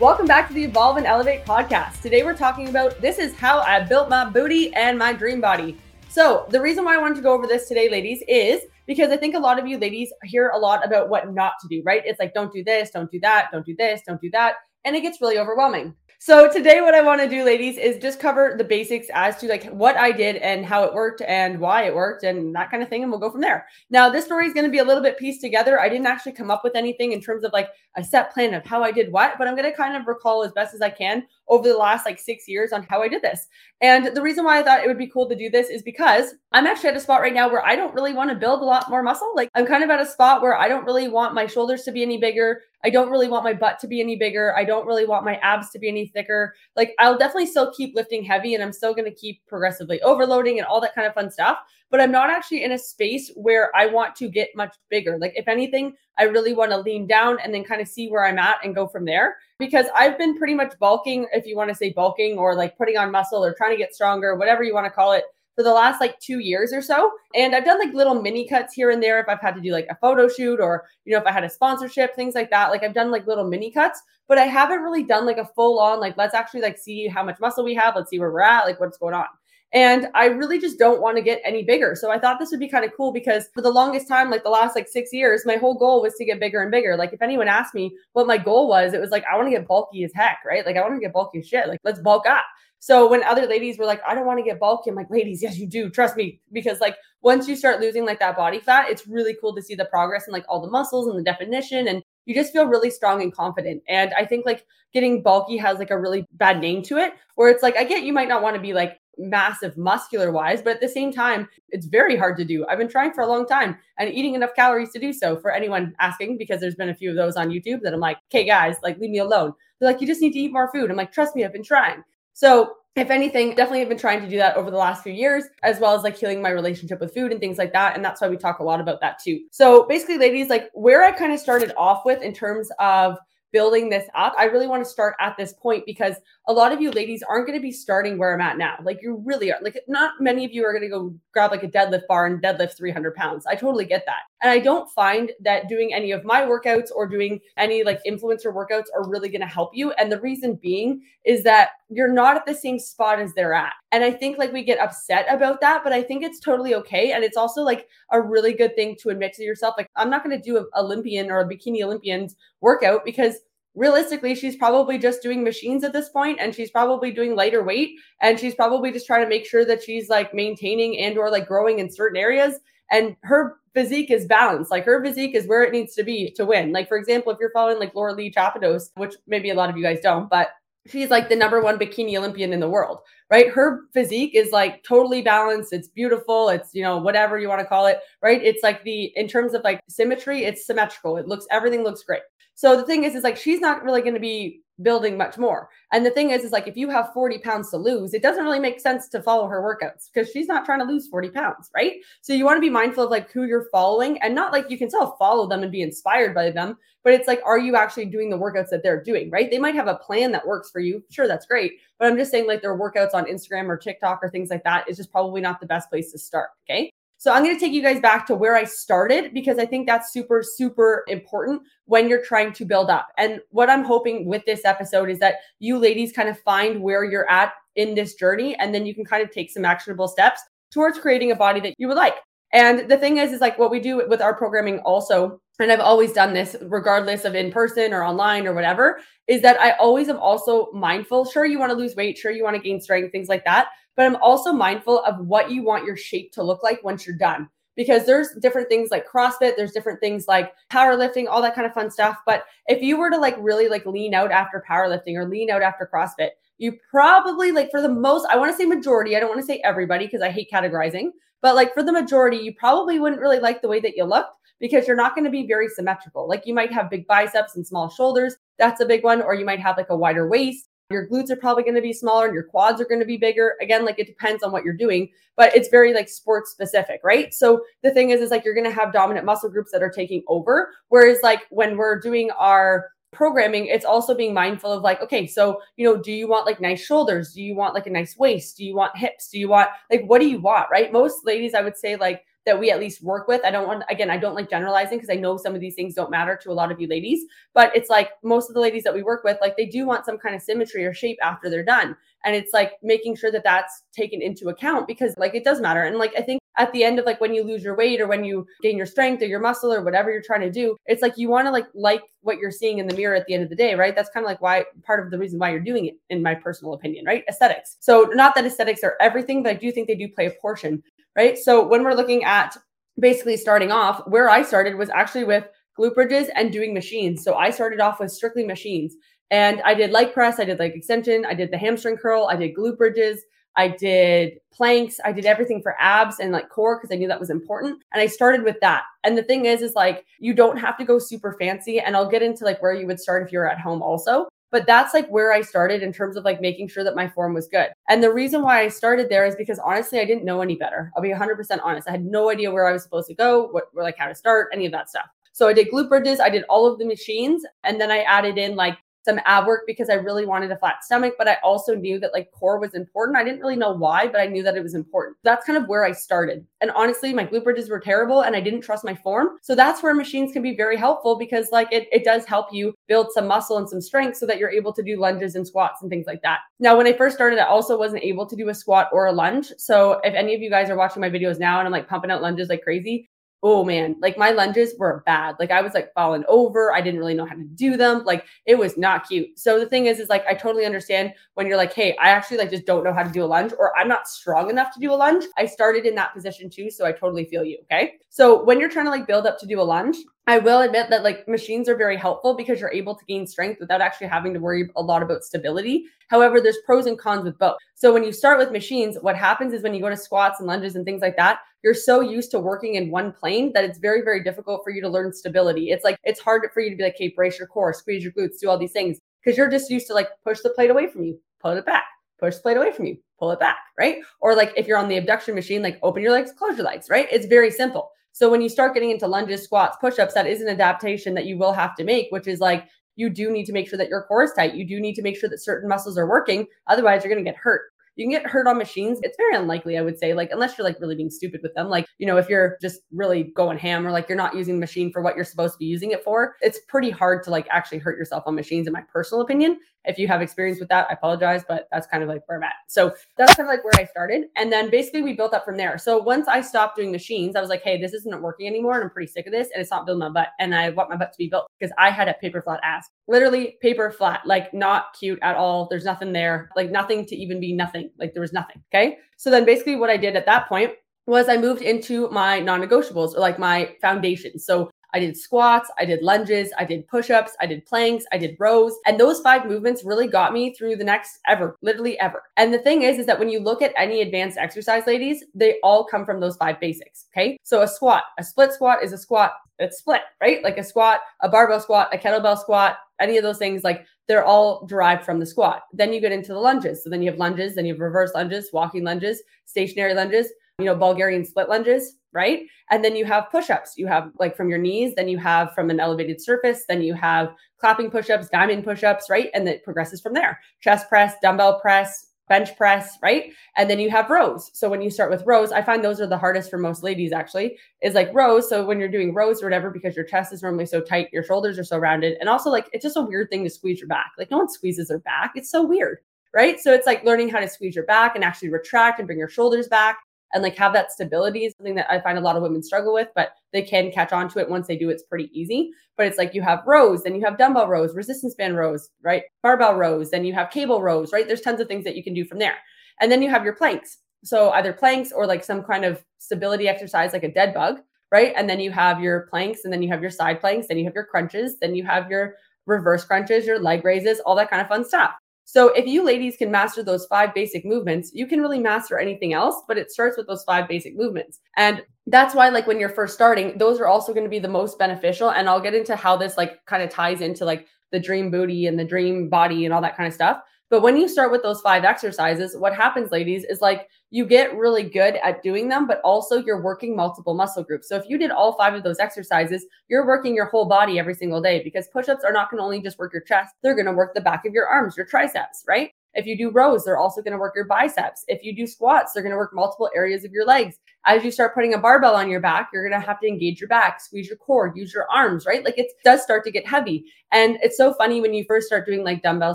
Welcome back to the Evolve and Elevate podcast. Today we're talking about this is how I built my booty and my dream body. So, the reason why I wanted to go over this today, ladies, is because I think a lot of you ladies hear a lot about what not to do, right? It's like, don't do this, don't do that, don't do this, don't do that. And it gets really overwhelming. So today what I want to do ladies is just cover the basics as to like what I did and how it worked and why it worked and that kind of thing and we'll go from there. Now this story is going to be a little bit pieced together. I didn't actually come up with anything in terms of like a set plan of how I did what, but I'm going to kind of recall as best as I can over the last like 6 years on how I did this. And the reason why I thought it would be cool to do this is because I'm actually at a spot right now where I don't really want to build a lot more muscle. Like I'm kind of at a spot where I don't really want my shoulders to be any bigger. I don't really want my butt to be any bigger. I don't really want my abs to be any thicker. Like I'll definitely still keep lifting heavy and I'm still going to keep progressively overloading and all that kind of fun stuff. But I'm not actually in a space where I want to get much bigger. Like if anything, I really want to lean down and then kind of see where I'm at and go from there. Because I've been pretty much bulking, if you want to say bulking or like putting on muscle or trying to get stronger, whatever you want to call it for the last like two years or so. And I've done like little mini cuts here and there if I've had to do like a photo shoot or, you know, if I had a sponsorship, things like that. Like I've done like little mini cuts, but I haven't really done like a full on, like, let's actually like see how much muscle we have. Let's see where we're at, like what's going on. And I really just don't want to get any bigger. So I thought this would be kind of cool because for the longest time, like the last like six years, my whole goal was to get bigger and bigger. Like if anyone asked me what my goal was, it was like, I want to get bulky as heck, right? Like I want to get bulky as shit. Like let's bulk up. So when other ladies were like, I don't want to get bulky, I'm like, ladies, yes, you do. Trust me. Because like once you start losing like that body fat, it's really cool to see the progress and like all the muscles and the definition. And you just feel really strong and confident. And I think like getting bulky has like a really bad name to it, where it's like, I get you might not want to be like massive muscular wise, but at the same time, it's very hard to do. I've been trying for a long time and eating enough calories to do so for anyone asking, because there's been a few of those on YouTube that I'm like, okay, guys, like leave me alone. They're like, you just need to eat more food. I'm like, trust me, I've been trying. So if anything, definitely have been trying to do that over the last few years, as well as like healing my relationship with food and things like that. And that's why we talk a lot about that too. So basically, ladies, like where I kind of started off with in terms of building this up, I really want to start at this point because a lot of you ladies aren't going to be starting where I'm at now. Like you really are. Like not many of you are going to go grab like a deadlift bar and deadlift 300 pounds. I totally get that. And I don't find that doing any of my workouts or doing any like influencer workouts are really going to help you. And the reason being is that you're not at the same spot as they're at. And I think like we get upset about that, but I think it's totally okay. And it's also like a really good thing to admit to yourself. Like I'm not going to do an Olympian or a bikini Olympians workout because realistically she's probably just doing machines at this point and she's probably doing lighter weight and she's probably just trying to make sure that she's like maintaining and or like growing in certain areas and her physique is balanced. Like her physique is where it needs to be to win. Like for example if you're following like Lauralie Chapados which maybe a lot of you guys don't but she's like the number one bikini olympian in the world right? Her physique is like totally balanced. It's beautiful. It's you know whatever you want to call it right? It's like the in terms of like symmetry it's symmetrical. It looks everything looks great so the thing is, is like she's not really going to be building much more. And the thing is, is like if you have 40 pounds to lose, it doesn't really make sense to follow her workouts because she's not trying to lose 40 pounds, right? So you want to be mindful of like who you're following and not like you can still follow them and be inspired by them, but it's like, are you actually doing the workouts that they're doing, right? They might have a plan that works for you. Sure, that's great. But I'm just saying like their workouts on Instagram or TikTok or things like that is just probably not the best place to start. Okay. So I'm going to take you guys back to where I started because I think that's super, super important when you're trying to build up. And what I'm hoping with this episode is that you ladies kind of find where you're at in this journey and then you can kind of take some actionable steps towards creating a body that you would like. And the thing is, is like what we do with our programming also, and I've always done this regardless of in person or online or whatever, is that I always am also mindful. Sure, you want to lose weight, sure, you want to gain strength, things like that but I'm also mindful of what you want your shape to look like once you're done. Because there's different things like CrossFit, there's different things like powerlifting, all that kind of fun stuff. But if you were to like really like lean out after powerlifting or lean out after CrossFit, you probably like for the most, I want to say majority, I don't want to say everybody because I hate categorizing, But like for the majority, you probably wouldn't really like the way that you looked because you're not going to be very symmetrical. Like you might have big biceps and small shoulders. That's a big one. Or you might have like a wider waist. Your glutes are probably going to be smaller and your quads are going to be bigger. Again, like it depends on what you're doing, but it's very like sports specific, right? So the thing is, is like you're going to have dominant muscle groups that are taking over. Whereas like when we're doing our programming, it's also being mindful of like, okay, so, you know, do you want like nice shoulders? Do you want like a nice waist? Do you want hips? Do you want like, what do you want? Right. Most ladies, I would say like, that we at least work with. I don't want, again, I don't like generalizing because I know some of these things don't matter to a lot of you ladies, but it's like most of the ladies that we work with, like they do want some kind of symmetry or shape after they're done. And it's like making sure that that's taken into account because like it does matter. And like I think at the end of like when you lose your weight or when you gain your strength or your muscle or whatever you're trying to do, it's like you want to like like what you're seeing in the mirror at the end of the day, right? That's kind of like why part of the reason why you're doing it, in my personal opinion, right? Aesthetics. So not that aesthetics are everything, but I do think they do play a portion, right? So when we're looking at basically starting off, where I started was actually with glute bridges and doing machines. So I started off with strictly machines. And I did leg press, I did leg extension, I did the hamstring curl, I did glute bridges, I did planks, I did everything for abs and like core because I knew that was important. And I started with that. And the thing is, is like you don't have to go super fancy. And I'll get into like where you would start if you're at home also. But that's like where I started in terms of like making sure that my form was good. And the reason why I started there is because honestly, I didn't know any better. I'll be 100% honest. I had no idea where I was supposed to go, what, like how to start, any of that stuff. So I did glute bridges, I did all of the machines, and then I added in like some ab work because I really wanted a flat stomach, but I also knew that like core was important. I didn't really know why, but I knew that it was important. That's kind of where I started. And honestly, my glute bridges were terrible and I didn't trust my form. So that's where machines can be very helpful because like it, it does help you build some muscle and some strength so that you're able to do lunges and squats and things like that. Now, when I first started, I also wasn't able to do a squat or a lunge. So if any of you guys are watching my videos now and I'm like pumping out lunges like crazy, oh man, like my lunges were bad. Like I was like falling over. I didn't really know how to do them. Like it was not cute. So the thing is, is like I totally understand when you're like, hey, I actually like just don't know how to do a lunge or I'm not strong enough to do a lunge. I started in that position too. So I totally feel you. Okay. So when you're trying to like build up to do a lunge, I will admit that like machines are very helpful because you're able to gain strength without actually having to worry a lot about stability. However, there's pros and cons with both. So when you start with machines, what happens is when you go to squats and lunges and things like that, you're so used to working in one plane that it's very, very difficult for you to learn stability. It's like it's hard for you to be like, okay, brace your core, squeeze your glutes, do all these things because you're just used to like push the plate away from you, pull it back, push the plate away from you, pull it back, right? Or like if you're on the abduction machine, like open your legs, close your legs, right? It's very simple. So when you start getting into lunges, squats, push-ups, that is an adaptation that you will have to make, which is like you do need to make sure that your core is tight. You do need to make sure that certain muscles are working. Otherwise, you're going to get hurt you can get hurt on machines. It's very unlikely, I would say, like, unless you're like really being stupid with them. Like, you know, if you're just really going ham or like you're not using the machine for what you're supposed to be using it for, it's pretty hard to like actually hurt yourself on machines, in my personal opinion. If you have experience with that, I apologize, but that's kind of like where I'm at. So that's kind of like where I started. And then basically we built up from there. So once I stopped doing machines, I was like, hey, this isn't working anymore. And I'm pretty sick of this. And it's not building my butt. And I want my butt to be built because I had a paper flat ass, literally paper flat, like not cute at all. There's nothing there, like nothing to even be nothing. Like there was nothing. Okay. So then basically what I did at that point was I moved into my non negotiables or like my foundation. So I did squats, I did lunges, I did push ups, I did planks, I did rows. And those five movements really got me through the next ever, literally ever. And the thing is, is that when you look at any advanced exercise, ladies, they all come from those five basics. Okay. So a squat, a split squat is a squat that's split, right? Like a squat, a barbell squat, a kettlebell squat, any of those things, like they're all derived from the squat. Then you get into the lunges. So then you have lunges, then you have reverse lunges, walking lunges, stationary lunges, you know, Bulgarian split lunges, right? And then you have push-ups. You have like from your knees, then you have from an elevated surface, then you have clapping push-ups, diamond push-ups, right? And it progresses from there. Chest press, dumbbell press, bench press, right? And then you have rows. So when you start with rows, I find those are the hardest for most ladies actually, is like rows. So when you're doing rows or whatever, because your chest is normally so tight, your shoulders are so rounded. And also like it's just a weird thing to squeeze your back. Like no one squeezes their back. It's so weird. Right. So it's like learning how to squeeze your back and actually retract and bring your shoulders back and like have that stability is something that I find a lot of women struggle with, but they can catch on to it once they do. It's pretty easy. But it's like you have rows, then you have dumbbell rows, resistance band rows, right? Barbell rows, then you have cable rows, right? There's tons of things that you can do from there. And then you have your planks. So either planks or like some kind of stability exercise like a dead bug, right? And then you have your planks and then you have your side planks, then you have your crunches, then you have your reverse crunches, your leg raises, all that kind of fun stuff. So if you ladies can master those five basic movements, you can really master anything else, but it starts with those five basic movements. And that's why like when you're first starting, those are also going to be the most beneficial and I'll get into how this like kind of ties into like the dream booty and the dream body and all that kind of stuff. But when you start with those five exercises, what happens, ladies, is like you get really good at doing them, but also you're working multiple muscle groups. So if you did all five of those exercises, you're working your whole body every single day because push ups are not going to only just work your chest, they're going to work the back of your arms, your triceps, right? If you do rows, they're also going to work your biceps. If you do squats, they're going to work multiple areas of your legs. As you start putting a barbell on your back, you're going to have to engage your back, squeeze your core, use your arms, right? Like it does start to get heavy. And it's so funny when you first start doing like dumbbell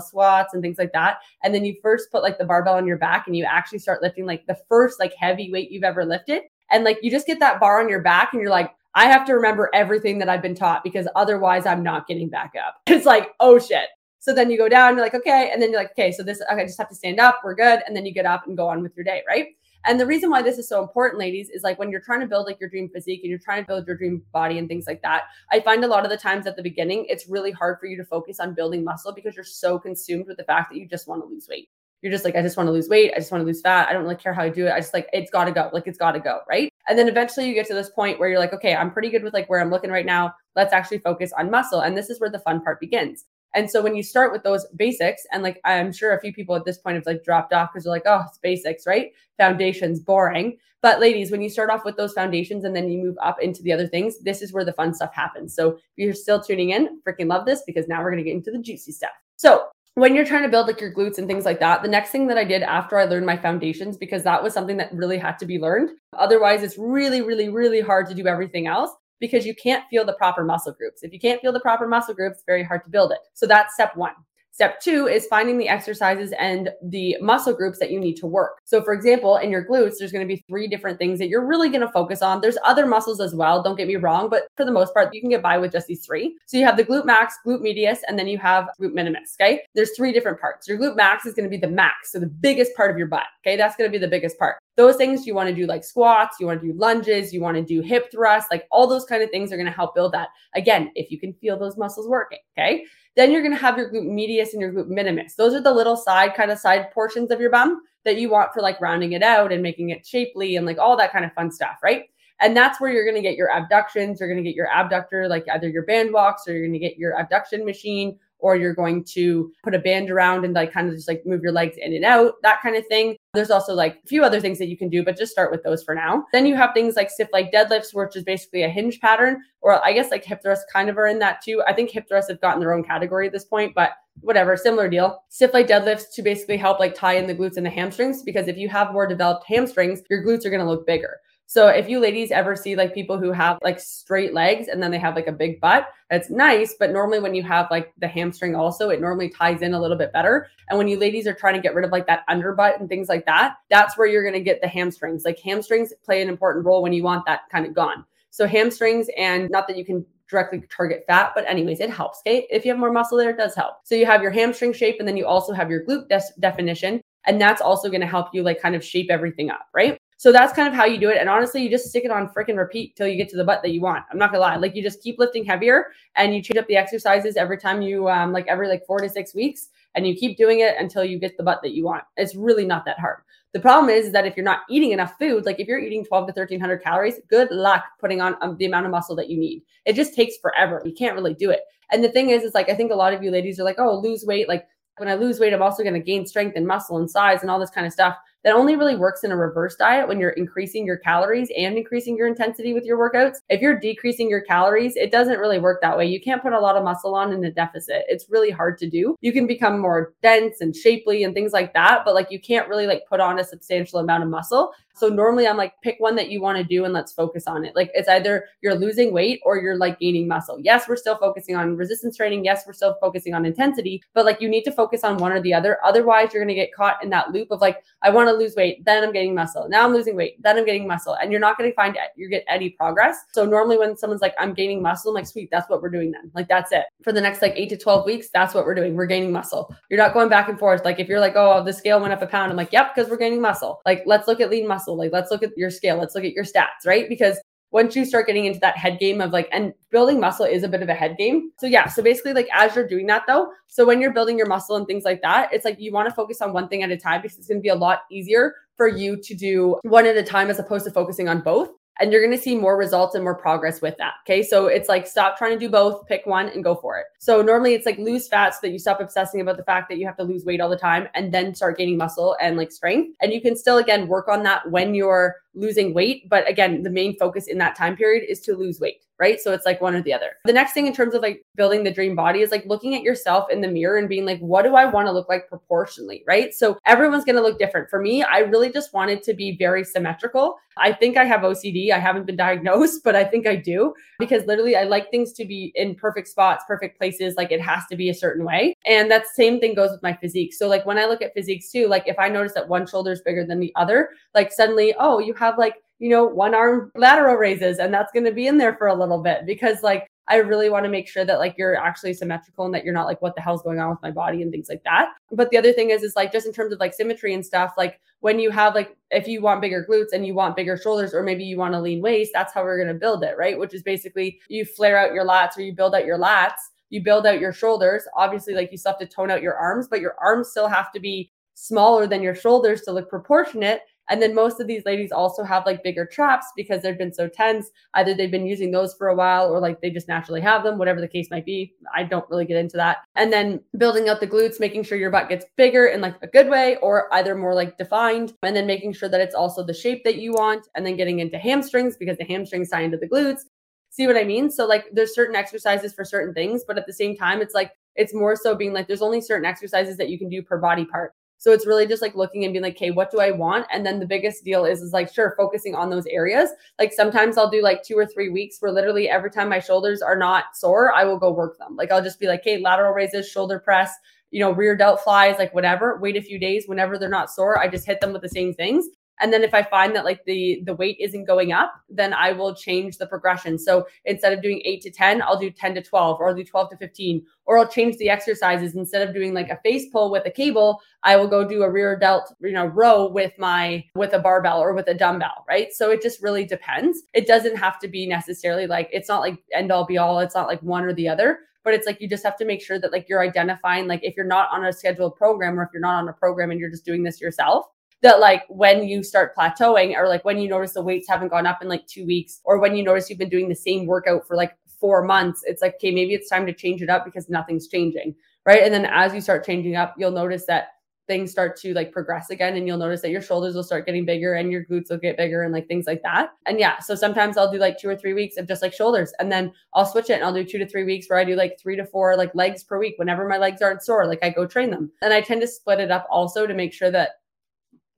squats and things like that. And then you first put like the barbell on your back and you actually start lifting like the first like heavy weight you've ever lifted. And like you just get that bar on your back and you're like, I have to remember everything that I've been taught because otherwise I'm not getting back up. It's like, oh shit. So then you go down, you're like, okay. And then you're like, okay, so this, okay, I just have to stand up. We're good. And then you get up and go on with your day, right? And the reason why this is so important, ladies, is like when you're trying to build like your dream physique and you're trying to build your dream body and things like that. I find a lot of the times at the beginning, it's really hard for you to focus on building muscle because you're so consumed with the fact that you just want to lose weight. You're just like, I just want to lose weight. I just want to lose fat. I don't really care how I do it. I just like, it's got to go. Like, it's got to go. Right. And then eventually you get to this point where you're like, okay, I'm pretty good with like where I'm looking right now. Let's actually focus on muscle. And this is where the fun part begins. And so when you start with those basics, and like I'm sure a few people at this point have like dropped off because they're like, oh, it's basics, right? Foundations, boring. But ladies, when you start off with those foundations and then you move up into the other things, this is where the fun stuff happens. So if you're still tuning in, freaking love this because now we're gonna get into the juicy stuff. So when you're trying to build like your glutes and things like that, the next thing that I did after I learned my foundations, because that was something that really had to be learned. Otherwise, it's really, really, really hard to do everything else because you can't feel the proper muscle groups. If you can't feel the proper muscle groups, very hard to build it. So that's step one. Step two is finding the exercises and the muscle groups that you need to work. So, for example, in your glutes, there's going to be three different things that you're really going to focus on. There's other muscles as well, don't get me wrong, but for the most part, you can get by with just these three. So, you have the glute max, glute medius, and then you have glute minimus. Okay. There's three different parts. Your glute max is going to be the max, so the biggest part of your butt. Okay. That's going to be the biggest part. Those things you want to do like squats, you want to do lunges, you want to do hip thrusts, like all those kind of things are going to help build that. Again, if you can feel those muscles working. Okay. Then you're going to have your glute medius and your glute minimus. Those are the little side kind of side portions of your bum that you want for like rounding it out and making it shapely and like all that kind of fun stuff, right? And that's where you're going to get your abductions. You're going to get your abductor, like either your band walks or you're going to get your abduction machine or you're going to put a band around and like kind of just like move your legs in and out, that kind of thing. There's also like a few other things that you can do, but just start with those for now. Then you have things like stiff leg deadlifts, which is basically a hinge pattern, or I guess like hip thrusts kind of are in that too. I think hip thrusts have gotten their own category at this point, but whatever, similar deal. Stiff leg deadlifts to basically help like tie in the glutes and the hamstrings, because if you have more developed hamstrings, your glutes are going to look bigger. So if you ladies ever see like people who have like straight legs and then they have like a big butt, that's nice. But normally when you have like the hamstring also, it normally ties in a little bit better. And when you ladies are trying to get rid of like that underbutt and things like that, that's where you're going to get the hamstrings. Like hamstrings play an important role when you want that kind of gone. So hamstrings and not that you can directly target fat, but anyways, it helps. Okay. If you have more muscle there, it does help. So you have your hamstring shape and then you also have your glute de- definition. And that's also going to help you like kind of shape everything up, right? So that's kind of how you do it. And honestly, you just stick it on freaking repeat till you get to the butt that you want. I'm not gonna lie. Like you just keep lifting heavier and you change up the exercises every time you um like every like four to six weeks and you keep doing it until you get the butt that you want. It's really not that hard. The problem is that if you're not eating enough food, like if you're eating 12 to 1300 calories, good luck putting on um, the amount of muscle that you need. It just takes forever. You can't really do it. And the thing is, is like I think a lot of you ladies are like, oh, lose weight. Like when I lose weight, I'm also going to gain strength and muscle and size and all this kind of stuff that only really works in a reverse diet when you're increasing your calories and increasing your intensity with your workouts. If you're decreasing your calories, it doesn't really work that way. You can't put a lot of muscle on in a deficit. It's really hard to do. You can become more dense and shapely and things like that, but like you can't really like put on a substantial amount of muscle. So normally I'm like, pick one that you want to do and let's focus on it. Like it's either you're losing weight or you're like gaining muscle. Yes, we're still focusing on resistance training. Yes, we're still focusing on intensity, but like you need to focus on one or the other. Otherwise, you're going to get caught in that loop of like, I want to lose weight, then I'm getting muscle. Now I'm losing weight, then I'm getting muscle. And you're not going to find you get any progress. So normally when someone's like, I'm gaining muscle, I'm like, sweet, that's what we're doing then. Like that's it. For the next like eight to 12 weeks, that's what we're doing. We're gaining muscle. You're not going back and forth. Like if you're like, oh, the scale went up a pound, I'm like, yep, because we're gaining muscle. Like let's look at lean muscle. Like let's look at your scale. Let's look at your stats, right? Because once you start getting into that head game of like, and building muscle is a bit of a head game. So, yeah. So, basically, like, as you're doing that though, so when you're building your muscle and things like that, it's like you want to focus on one thing at a time because it's going to be a lot easier for you to do one at a time as opposed to focusing on both and you're going to see more results and more progress with that. Okay. So it's like stop trying to do both, pick one and go for it. So normally it's like lose fat so that you stop obsessing about the fact that you have to lose weight all the time and then start gaining muscle and like strength. And you can still, again, work on that when you're losing weight. But again, the main focus in that time period is to lose weight right? So it's like one or the other. The next thing in terms of like building the dream body is like looking at yourself in the mirror and being like, what do I want to look like proportionally, right? So everyone's going to look different. For me, I really just wanted to be very symmetrical. I think I have OCD. I haven't been diagnosed, but I think I do because literally I like things to be in perfect spots, perfect places. Like it has to be a certain way. And that same thing goes with my physique. So like when I look at physiques too, like if I notice that one shoulder is bigger than the other, like suddenly, oh, you have like you know, one arm lateral raises, and that's going to be in there for a little bit because, like, I really want to make sure that like you're actually symmetrical and that you're not like what the hell's going on with my body and things like that. But the other thing is is like just in terms of like symmetry and stuff, like when you have like if you want bigger glutes and you want bigger shoulders or maybe you want a lean waist, that's how we're going to build it, right? Which is basically you flare out your lats or you build out your lats, you build out your shoulders. Obviously like you still have to tone out your arms, but your arms still have to be smaller than your shoulders to look proportionate and then most of these ladies also have like bigger traps because they've been so tense. Either they've been using those for a while or like they just naturally have them, whatever the case might be. I don't really get into that. And then building out the glutes, making sure your butt gets bigger in like a good way or either more like defined. And then making sure that it's also the shape that you want. And then getting into hamstrings because the hamstrings tie into the glutes. See what I mean? So like there's certain exercises for certain things, but at the same time, it's like it's more so being like there's only certain exercises that you can do per body part. So it's really just like looking and being like, okay, what do I want? And then the biggest deal is is like, sure, focusing on those areas. Like sometimes I'll do like two or three weeks where literally every time my shoulders are not sore, I will go work them. Like I'll just be like, okay, lateral raises, shoulder press, you know, rear delt flies, like whatever. Wait a few days. Whenever they're not sore, I just hit them with the same things. And then if I find that like the the weight isn't going up, then I will change the progression. So instead of doing 8 to 10, I'll do 10 to 12 or I'll do 12 to 15 or I'll change the exercises instead of doing like a face pull with a cable, I will go do a rear delt, you know, row with my with a barbell or with a dumbbell, right? So it just really depends. It doesn't have to be necessarily like it's not like end all be all, it's not like one or the other, but it's like you just have to make sure that like you're identifying like if you're not on a scheduled program or if you're not on a program and you're just doing this yourself that like when you start plateauing or like when you notice the weights haven't gone up in like two weeks or when you notice you've been doing the same workout for like four months it's like okay maybe it's time to change it up because nothing's changing right? And then as you start changing up you'll notice that things start to like progress again and you'll notice that your shoulders will start getting bigger and your glutes will get bigger and like things like that. And yeah so sometimes i'll do like two or three weeks of just like shoulders and then i'll switch it and i'll do two to three weeks where i do like three to four like legs per week whenever my legs aren't sore like i go train them. And i tend to split it up also to make sure that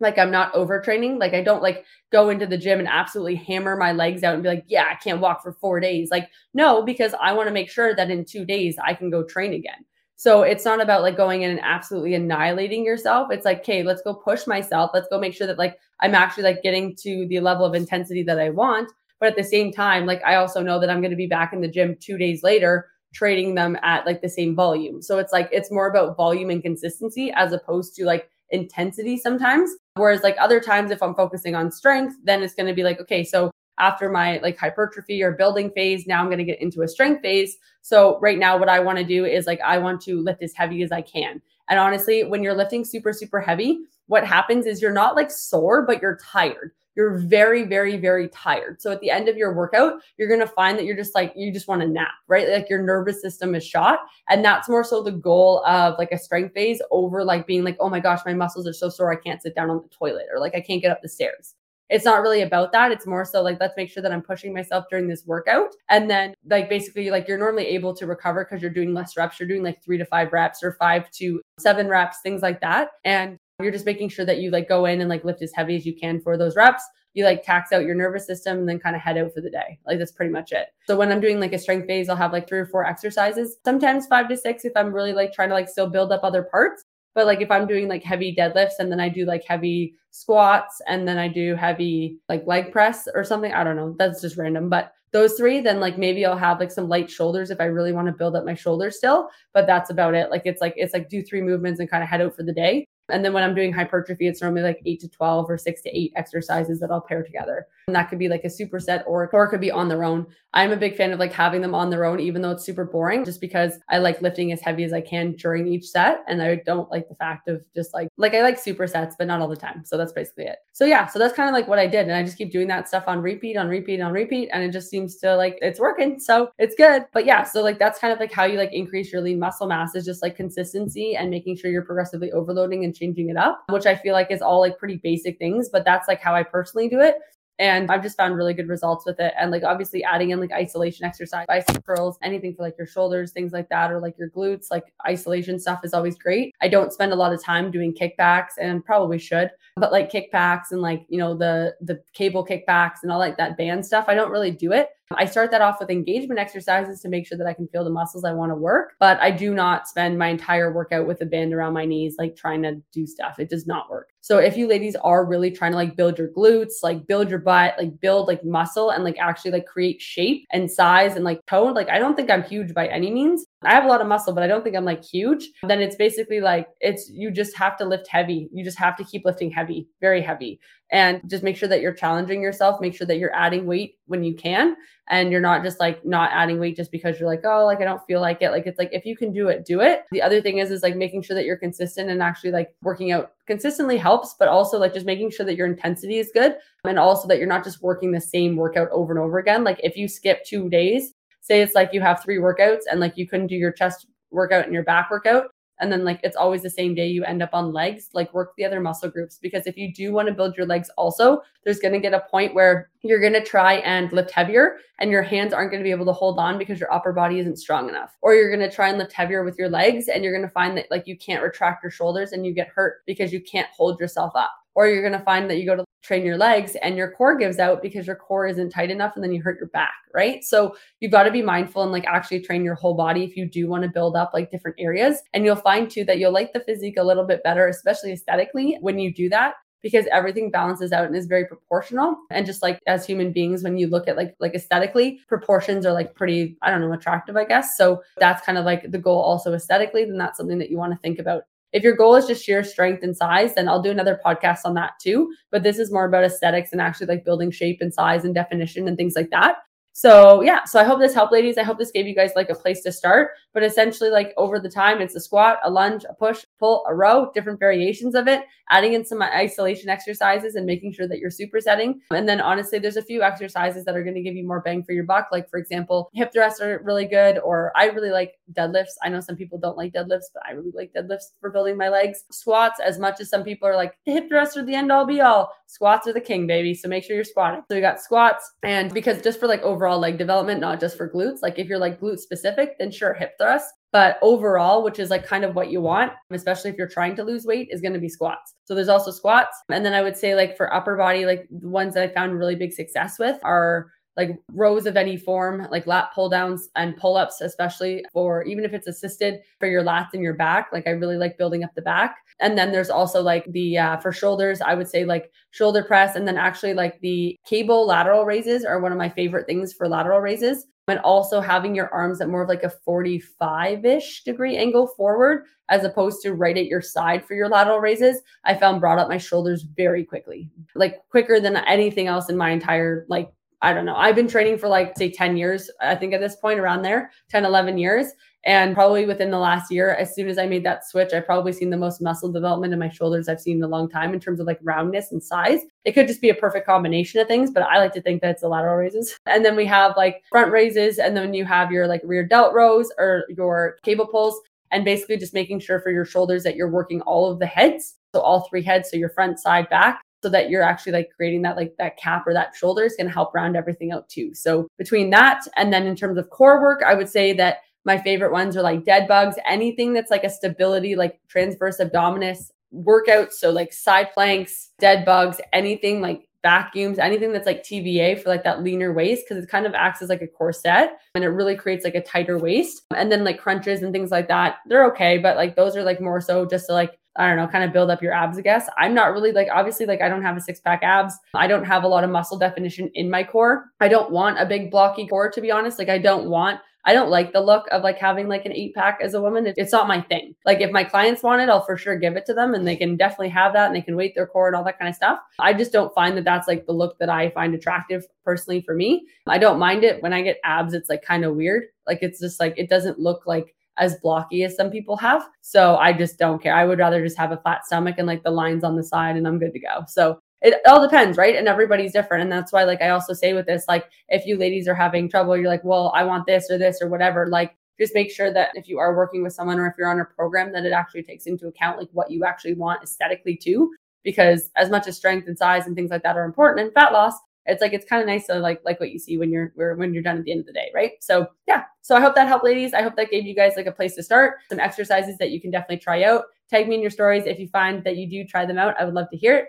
like I'm not overtraining. Like I don't like go into the gym and absolutely hammer my legs out and be like, yeah, I can't walk for four days. Like, no, because I want to make sure that in two days I can go train again. So it's not about like going in and absolutely annihilating yourself. It's like, okay, let's go push myself. Let's go make sure that like I'm actually like getting to the level of intensity that I want. But at the same time, like I also know that I'm going to be back in the gym two days later trading them at like the same volume. So it's like it's more about volume and consistency as opposed to like intensity sometimes. Whereas like other times, if I'm focusing on strength, then it's going to be like, okay, so after my like hypertrophy or building phase, now I'm going to get into a strength phase. So right now, what I want to do is like, I want to lift as heavy as I can. And honestly, when you're lifting super, super heavy, what happens is you're not like sore, but you're tired you're very, very, very tired. So at the end of your workout, you're going to find that you're just like, you just want to nap, right? Like your nervous system is shot. And that's more so the goal of like a strength phase over like being like, oh my gosh, my muscles are so sore. I can't sit down on the toilet or like I can't get up the stairs. It's not really about that. It's more so like, let's make sure that I'm pushing myself during this workout. And then, like, basically, like, you're normally able to recover because you're doing less reps. You're doing like three to five reps or five to seven reps, things like that. And you're just making sure that you like go in and like lift as heavy as you can for those reps. You like tax out your nervous system and then kind of head out for the day. Like that's pretty much it. So when I'm doing like a strength phase, I'll have like three or four exercises, sometimes five to six if I'm really like trying to like still build up other parts. But like if I'm doing like heavy deadlifts and then I do like heavy squats and then I do heavy like leg press or something, I don't know. That's just random. But those three, then like maybe I'll have like some light shoulders if I really want to build up my shoulders still. But that's about it. Like it's like it's like do three movements and kind of head out for the day. And then when I'm doing hypertrophy, it's normally like eight to 12 or six to eight exercises that I'll pair together. And that could be like a superset or, or it could be on their own. I'm a big fan of like having them on their own, even though it's super boring, just because I like lifting as heavy as I can during each set. And I don't like the fact of just like, like I like supersets, but not all the time. So that's basically it. So yeah, so that's kind of like what I did. And I just keep doing that stuff on repeat, on repeat, on repeat. And it just seems to like, it's working. So it's good. But yeah, so like that's kind of like how you like increase your lean muscle mass is just like consistency and making sure you're progressively overloading and changing it up, which I feel like is all like pretty basic things, but that's like how I personally do it. And I've just found really good results with it. And like obviously adding in like isolation exercise, bicep curls, anything for like your shoulders, things like that, or like your glutes, like isolation stuff is always great. I don't spend a lot of time doing kickbacks and probably should, but like kickbacks and like, you know, the the cable kickbacks and all like that band stuff, I don't really do it. I start that off with engagement exercises to make sure that I can feel the muscles I want to work, but I do not spend my entire workout with a band around my knees, like trying to do stuff. It does not work. So if you ladies are really trying to like build your glutes, like build your butt, like build like muscle and like actually like create shape and size and like tone, like I don't think I'm huge by any means. I have a lot of muscle, but I don't think I'm like huge. Then it's basically like it's you just have to lift heavy. You just have to keep lifting heavy, very heavy and just make sure that you're challenging yourself make sure that you're adding weight when you can. And you're not just like not adding weight just because you're like oh like i don't feel like it. Like it's like if you can do it do it. The other thing is is like making sure that you're consistent and actually like working out consistently helps but also like just making sure that your intensity is good and also that you're not just working the same workout over and over again. Like if you skip two days say it's like you have three workouts and like you couldn't do your chest workout and your back workout and then like it's always the same day you end up on legs like work the other muscle groups because if you do want to build your legs also there's going to get a point where you're going to try and lift heavier and your hands aren't going to be able to hold on because your upper body isn't strong enough or you're going to try and lift heavier with your legs and you're going to find that like you can't retract your shoulders and you get hurt because you can't hold yourself up or you're going to find that you go to train your legs and your core gives out because your core isn't tight enough and then you hurt your back, right? So you've got to be mindful and like actually train your whole body if you do want to build up like different areas. And you'll find too that you'll like the physique a little bit better, especially aesthetically when you do that because everything balances out and is very proportional and just like as human beings when you look at like like aesthetically proportions are like pretty i don't know attractive i guess so that's kind of like the goal also aesthetically then that's something that you want to think about if your goal is just sheer strength and size, then I'll do another podcast on that too. But this is more about aesthetics and actually like building shape and size and definition and things like that. So yeah, so I hope this helped, ladies. I hope this gave you guys like a place to start. But essentially, like over the time, it's a squat, a lunge, a push, pull, a row, different variations of it, adding in some isolation exercises and making sure that you're supersetting. And then honestly, there's a few exercises that are going to give you more bang for your buck. Like for example, hip thrusts are really good, or I really like deadlifts. I know some people don't like deadlifts, but I really like deadlifts for building my legs. Squats, as much as some people are like hip thrusts are the end all be all, squats are the king, baby. So make sure you're squatting. So we got squats, and because just for like overall leg development, not just for glutes. Like if you're like glute specific, then sure, hip thrust. But overall, which is like kind of what you want, especially if you're trying to lose weight, is going to be squats. So there's also squats. And then I would say, like for upper body, like the ones that I found really big success with are like rows of any form, like lat pull downs and pull ups, especially for even if it's assisted for your lats and your back. Like I really like building up the back. And then there's also like the uh, for shoulders, I would say like shoulder press. And then actually like the cable lateral raises are one of my favorite things for lateral raises. And also having your arms at more of like a 45 ish degree angle forward as opposed to right at your side for your lateral raises, I found brought up my shoulders very quickly, like quicker than anything else in my entire like I don't know. I've been training for like, say, 10 years, I think at this point around there, 10, 11 years. And probably within the last year, as soon as I made that switch, I've probably seen the most muscle development in my shoulders I've seen in a long time in terms of like roundness and size. It could just be a perfect combination of things, but I like to think that it's the lateral raises. And then we have like front raises, and then you have your like rear delt rows or your cable pulls, and basically just making sure for your shoulders that you're working all of the heads. So all three heads, so your front, side, back, so that you're actually like creating that like that cap or that shoulder is going to help round everything out too. So between that and then in terms of core work, I would say that my favorite ones are like dead bugs, anything that's like a stability, like transverse abdominis workouts. So like side planks, dead bugs, anything like vacuums, anything that's like TVA for like that leaner waist because it kind of acts as like a corset and it really creates like a tighter waist. And then like crunches and things like that, they're okay, but like those are like more so just to like I don't know, kind of build up your abs, I guess. I'm not really like, obviously, like I don't have a six pack abs. I don't have a lot of muscle definition in my core. I don't want a big blocky core, to be honest. Like, I don't want I don't like the look of like having like an eight pack as a woman. It's not my thing. Like if my clients want it, I'll for sure give it to them and they can definitely have that and they can weight their core and all that kind of stuff. I just don't find that that's like the look that I find attractive personally for me. I don't mind it when I get abs. It's like kind of weird. Like it's just like, it doesn't look like as blocky as some people have. So I just don't care. I would rather just have a flat stomach and like the lines on the side and I'm good to go. So it all depends, right? And everybody's different. And that's why, like, I also say with this, like, if you ladies are having trouble, you're like, well, I want this or this or whatever, like, just make sure that if you are working with someone or if you're on a program, that it actually takes into account like what you actually want aesthetically too. Because as much as strength and size and things like that are important and fat loss, it's like it's kind of nice to like like what you see when you're when you're done at the end of the day, right? So yeah. So I hope that helped, ladies. I hope that gave you guys like a place to start, some exercises that you can definitely try out. Tag me in your stories if you find that you do try them out. I would love to hear it.